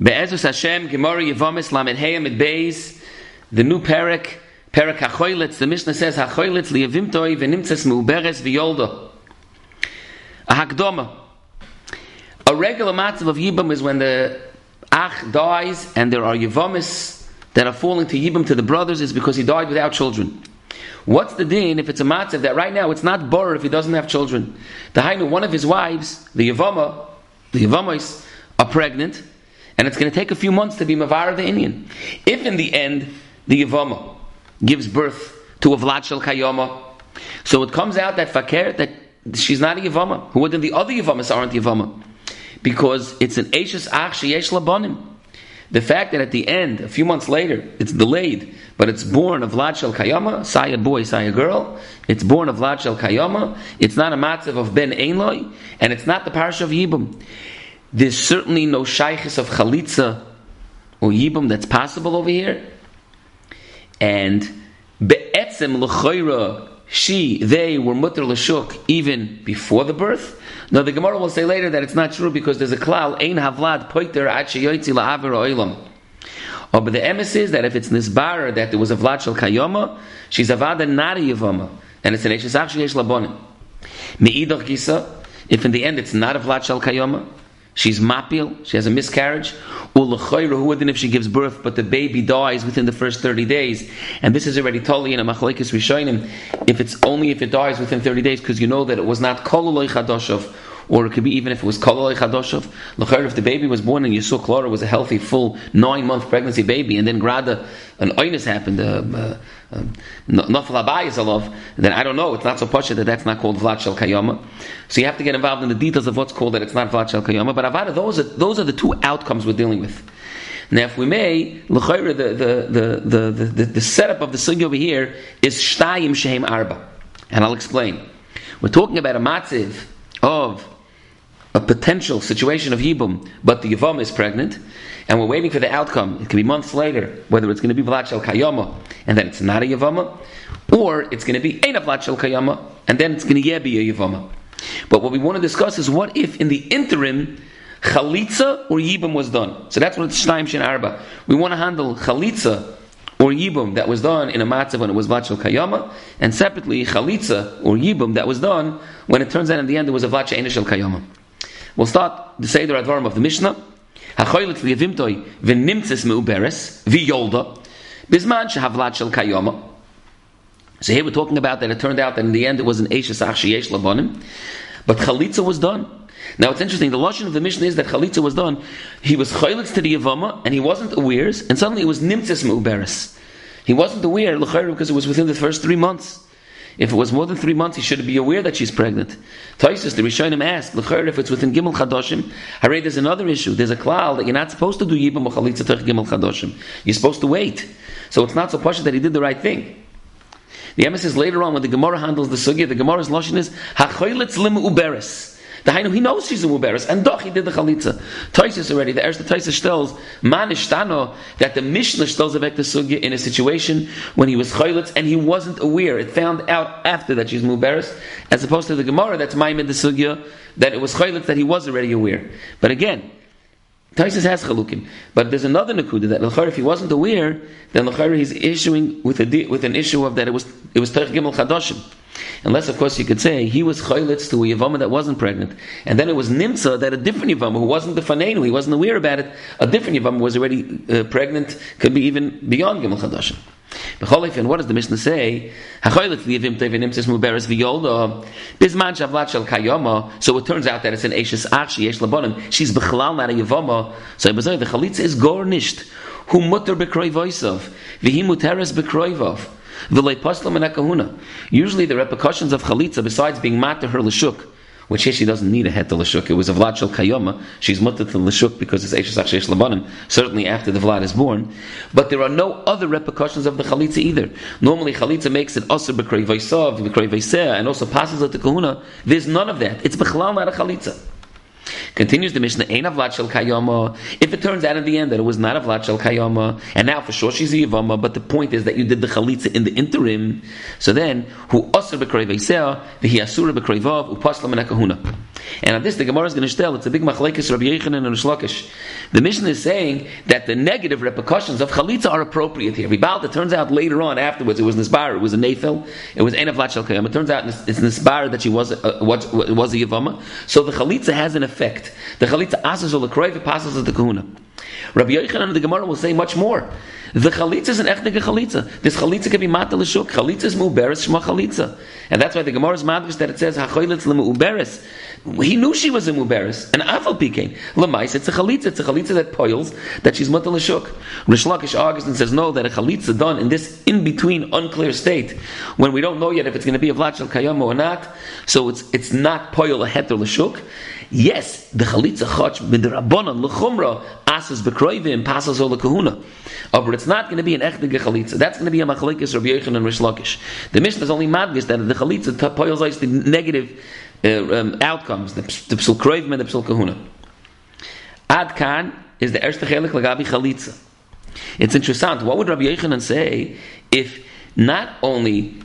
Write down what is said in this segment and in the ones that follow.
Be'ezus Hashem, Gemara Yevomis, Lamed Heya Mid Beis, the new parak, parak HaChoylitz, the Mishnah says, HaChoylitz liyavimtoi v'nimtzes mu'beres v'yolda. A Hakdoma. A regular matzav of Yibam is when the Ach dies and there are Yevomis that are falling to Yibam to the brothers is because he died without children. What's the din if it's a matzav that right now it's not bor if he doesn't have children? The Hainu, one of his wives, the Yavama, the Yavamos, are pregnant, and it's going to take a few months to be Mavar of the Indian. If in the end the Yavama gives birth to a Vlad Shel Kayoma, so it comes out that Fakir, that she's not a Yavama. Who then the other Yavamas aren't Yavama? Because it's an Ashes Ach Sheyesh Labanim. The fact that at the end, a few months later, it's delayed, but it's born of Vlad Shel Kayama, Saya boy, Saya girl, it's born of Vlad Shel Kayama, it's not a matzav of Ben Einloi, and it's not the parish of Yibam. There's certainly no shaykhis of Chalitza or Yibam that's possible over here. And Be'etzem L'choira, she, they were mutter l'shuk even before the birth. Now the Gemara will say later that it's not true because there's a klal ein havlad poiter at sheyoytzi la'aver oilam. Oh, but the emes is that if it's nisbar that there was a vlad shel kayoma, she's avada not a yavama, and it's an eshes yesh labonim. Me'idach gisa, if in the end it's not a vlad shel kayoma, she's mapil, she has a miscarriage, if she gives birth, but the baby dies within the first 30 days. And this is already totally in a machlekes rishonim. If it's only if it dies within 30 days, because you know that it was not kololoi chadoshav, or it could be even if it was kololoi chadoshav. L'chayr, if the baby was born and you saw Clara was a healthy, full nine month pregnancy baby, and then grada an oinus happened, uh, uh, alov, then I don't know. It's not so posh that that's not called vlad shel kayama. So you have to get involved in the details of what's called that it's not vlad shel kayama. But avada, those are those are the two outcomes we're dealing with. Now, if we may, l'chayr, the the, the the the the setup of the sugi over here is shtayim shehem arba, and I'll explain. We're talking about a matziv of a potential situation of Yibum, but the Yavam is pregnant, and we're waiting for the outcome. It can be months later, whether it's going to be Vlad Shel Kayama, and then it's not a Yavama, or it's going to be Ein Vlad Shel Kayama, and then it's going to be a Yavama. But what we want to discuss is what if in the interim, Chalitza or Yibum was done. So that's what it's Shnaim Shin Arba. We want to handle Chalitza or Yibum that was done in a matzav when it was Vlad Shel Kayama, and separately Chalitza or Yibum that was done when it turns out in the end it was a Vlad Shel Kayama. We'll start the Seder Advarim of the Mishnah. V'nimtzes me'uberes v'yolda bizman shehavlad shel kayoma. So here we're talking about that it turned out that in the end it was an Eishes Achshiyesh Labonim, but Chalitza was done. Now it's interesting, the Lashon of the Mishnah is that Chalitza was done, he was Chalitz to the Yavama, and he wasn't aware, and suddenly it was Nimtzes Me'uberes. He wasn't aware, because it was within the first three months. If it was more than three months, he should be aware that she's pregnant. Taisus, the Rishonim asked, if it's within Gimel Chadoshim, Hare, there's another issue. There's a klal that you're not supposed to do Yibam Chalitza Tech Gimel Chadoshim. You're supposed to wait. So it's not so posh that he did the right thing. The emphasis later on when the Gemara handles the sugya, the Gemara's lotion is Hachoylitz Lim Uberes. The Hainu, he knows she's a Muberes, and doch, he did the Chalitza. Taisis already, the Erste Taisis tells, Man Ishtano, that the Mishnah tells the Sugya in a situation when he was Chalitz, and he wasn't aware. It found out after that she's Muberes, as opposed to the Gemara that's Maimid the Sugya, that it was Chalitz that he was already aware. But again, Taisis has chalukim, but there's another nakuda that if he wasn't aware, then he's issuing with a with an issue of that it was it was Teich Gimel Chadoshim. Unless, of course, you could say he was chaylitz to a Yavama that wasn't pregnant. And then it was Nimsa that a different Yavama, who wasn't the Fanenu, he wasn't aware about it, a different Yavama was already uh, pregnant, could be even beyond Gimel Chadashim. And what does the Mishnah say? So it turns out that it's an Ashes Achi, Yesh Labonim. She's Bechalal, not a Yavama. So the Chalitza is gornished. Who mutter bekroivoisav. Vihi muteres bekroivov. Usually the repercussions of chalitza, besides being mat to her lashuk, which here she doesn't need a head to lashuk. It was a vlad shel kayoma. She's mutter to lashuk because it's eishes akshesh labanim. Certainly after the vlad is born, but there are no other repercussions of the chalitza either. Normally chalitza makes it aser b'krei vaysav, b'krei and also passes it to kahuna. There's none of that. It's b'chalal not a chalitza. Continues the Mishnah, Ein Avlat Shel Kayama. If it turns out in the end that it was not Avlat Shel Kayama, and now for sure she's a Yavama, but the point is that you did the Chalitza in the interim, so then, who Asr B'Krei Veisea, V'hi Asura B'Krei Vav, Upaslam and Kahuna. And on this, the Gemara is going to tell, it's a big machlekes Rabbi Yechanan and Rishlakish. The Mishnah is saying that the negative repercussions of chalitza are appropriate here. Ribal, it turns out later on, afterwards, it was nisbar, it was a nefil, it was enav lachal kayam. It turns out it's nisbar that she was uh, was, was a yavama. So the chalitza has an effect. The chalitza asas the passes the kahuna. Rabbi Yochanan the Gemara will say much more. The chalitza is an echtige chalitza. This chalitza can be mata l'shuk. Chalitza is mu'beres shma chalitza. And that's why the Gemara is madvish that it says hachoylitz l'mu'beres. He knew she was a mu'beres. And afal pikein. L'mais, it's a chalitza. It's a chalitza that poils, that she's mata l'shuk. Rish Lakish Augustine says no, that a chalitza done in this in-between unclear state, when we don't know yet if it's going to be a vlad shel kayama or not, so it's, it's not poil a heter l'shuk. Yes, the chalitza chach midrabanan l'chumra asas bekroivim all the kahuna. Oh, but it's not going to be an echtige chalitza. That's going to be a machlekes Rabbi Yechon and Rish Lakish. The Mishnah is only madgis that the chalitza poils the negative uh, um, outcomes, the, the psul kroivim and the psul kahuna. Ad kan is the erste chelik lagabi chalitza. It's interesting. What would Rabbi Yechanan say if not only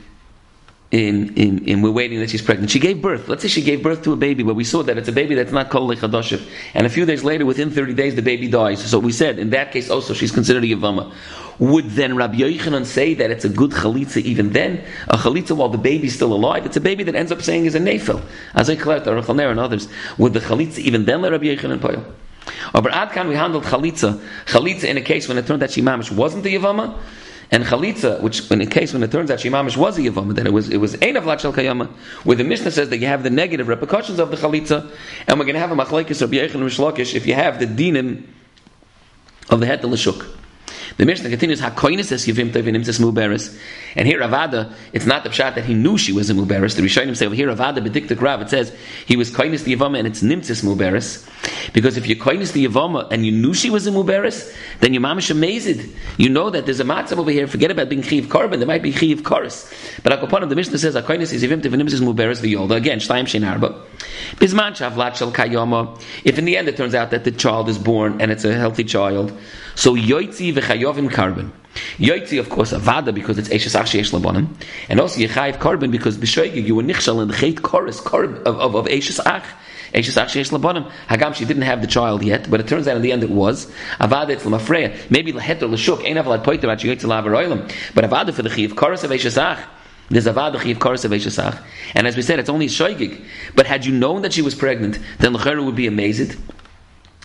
in, in, we're waiting that she's pregnant. She gave birth. Let's say she gave birth to a baby, but we saw that it's a baby that's not kol lechadoshev. And a few days later, within 30 days, the baby dies. So we said, in that case also, she's considered a yavama. Would then Rabbi Yochanan say that it's a good chalitza even then? A chalitza while the baby's still alive? It's a baby that ends up saying is a nefil. As I collect, Arachalner and others. Would the chalitza even then let Rabbi Yochanan poil? But Adkan we handled chalitza. Chalitza in a case when it turned out she mamish wasn't the yavama, and chalitza, which in a case when it turns out shemamish was a yavama, then it was it was ein of lachal kayama, where the Mishnah says that you have the negative repercussions of the chalitza, and we're going to have a machlekes or Yechon and Rishlakish if you have the dinim of the hetel l'shuk. The Mishnah continues, HaKoinis es yivim tovin imtzes muberes. And here Ravada, it's not the pshat that he knew she was a muberes. The Rishonim say, well, here Ravada bediktik Rav, it says, he was koinis the yavama and it's nimtzes muberes. Because if you're koinis the yavama and you knew she was a muberes, then you're mamish amazed. You know that there's a matzah over here, forget about being chiv korban, there might be chiv chorus. But Akoponim, the Mishnah says, HaKoinis es yivim tovin imtzes muberes v'yolda. Again, shtayim shein arba. Bisman shavlat shel kayoma. If in the end it turns out that the child is born and it's a healthy child, so yoitzi v'chayovim karban. Yoitzi, of course, avada because it's eshes ach sheish labonim, and also yechayiv karban because b'shoigig you were nichshal in the chait chorus of of, of eshes ach. Eshes ach. Hagam she didn't have the child yet, but it turns out in the end it was avada it's lamafreya. Maybe laheter l'shuk ain't avalad poiter at yoitzi but avada for the chayiv chorus of eshes ach. There's chiv karas and as we said, it's only shoygig. But had you known that she was pregnant, then the would be amazed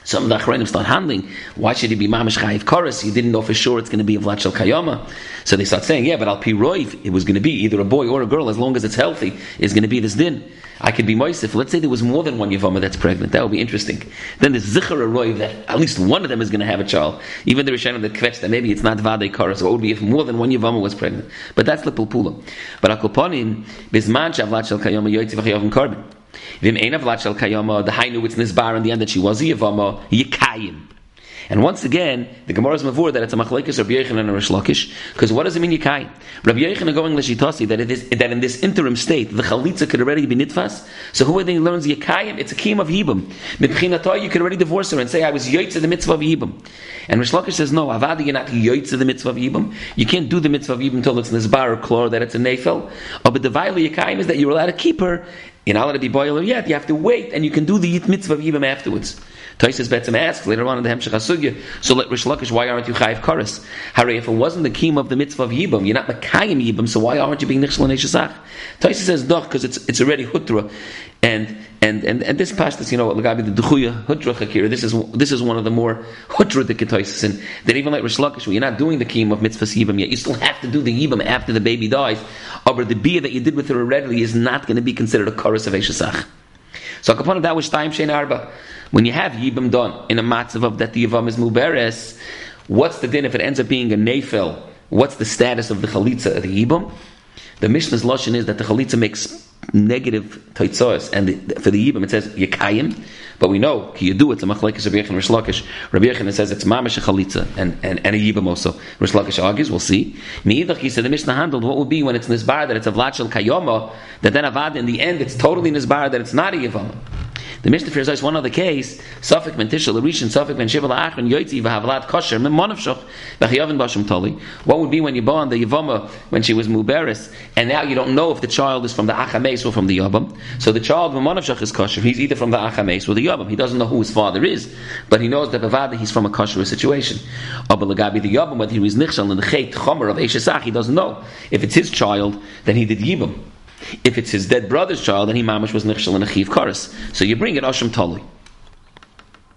some of the Achronim start handling. Why should he be Mamish Chayiv Koros? He didn't know for sure it's going to be a Vlad Shel Kayama. So they start saying, yeah, but Al Pi Roiv, it was going to be either a boy or a girl, as long as it's healthy, is going to be this din. I could be Moisif. Let's say there was more than one Yavama that's pregnant. That would be interesting. Then there's Zichar Roiv that at least one of them is going to have a child. Even the Rishonim that kvetch that maybe it's not Vade Koros, or it would be if more than one Yavama was pregnant. But that's the Pulpula. But Akoponin, Bisman Shavlat Shel Kayama Yoitziv Achayavim Korban. The hainu it's nisbar in the end that she was a yavama, yikayim. And once again, the Gemara is mavur that it's a machlekes Rabbi Yechon and Rish Lakish, because what does it mean yikayim? Rabbi Yechon going l'shitasi that it is that in this interim state the chalitza could already be nitfas. So who then learns yikayim? It's a kiyum of yibum. Mipchinatah you could already divorce her and say I was yoytz the mitzvah of yibum. And Rish Lakish says no, avadi you're not yoytz the mitzvah of yibum. You can't do the mitzvah of yibum until it's nisbar or klor that it's a nefel. Oh, but the vayla yikayim is that you're allowed to keep her you're not allowed to be boiler yet. You have to wait, and you can do the mitzvah of Yibam afterwards. Taisus Betzim asks later on in the Hemshech HaSugya, so let Rish Lakish, why aren't you Chayiv Karas? Harry, if it wasn't the keem of the mitzvah of Yibam, you're not Makayim Yibam, so why aren't you being Nichshel and Eshesach? Says, doch, because it's, it's already Hutra. And, and, and, and this pashtas, you know, Lagabi, the Duchuya Hutra Chakira, this is, this is one of the more Hutra Taisus, and that even like Rish Lakish, when you're not doing the keem of mitzvah Yibam yet, you still have to do the Yibam after the baby dies, but the bia that you did with her already is not going to be considered a Karas of Eshesach. So upon that was time shein arba. When you have yibam done in a matzav of that the yivam is muberes, what's the din if it ends up being a nefel? What's the status of the chalitza of the yibam? The Mishnah's lashon is that the chalitza makes negative taitzos, and for the yibam it says yekayim, but we know ki do it's a machlekes Rabbi Yechon Rish Lakish. Rabbi Yechon says it's mamish a chalitza and, and, and a yibam also. Rish Lakish argues, we'll see. Meidach he said the Mishnah handled what would be when it's nisbar that it's a vlachel kayoma that then avad in the end it's totally nisbar that it's not a yivama. The Mishnah fears is one other case. Suffolk ben Tishel Larishin Suffolk ben Shiva La'achron Yoitzi v'Havlat Kosher Min Monavshach v'Chiyavin Bashim Tali. What would be when you born the Yavama when she was Muberis, and now you don't know if the child is from the Achames or from the Yavam. So the child when Monavshach is kosher. He's either from the Achames or the Yavam. He doesn't know who his father is, but he knows that Bavada he's from a kosher situation. But Lagabi the Yavam, whether he was Nichshal in the Chet Chomer of Eshesach, he doesn't know. If it's his child, then he did Yibam. If it's his dead brother's child, then he mamash was nichshel in a chiv karas. So you bring it asham tali.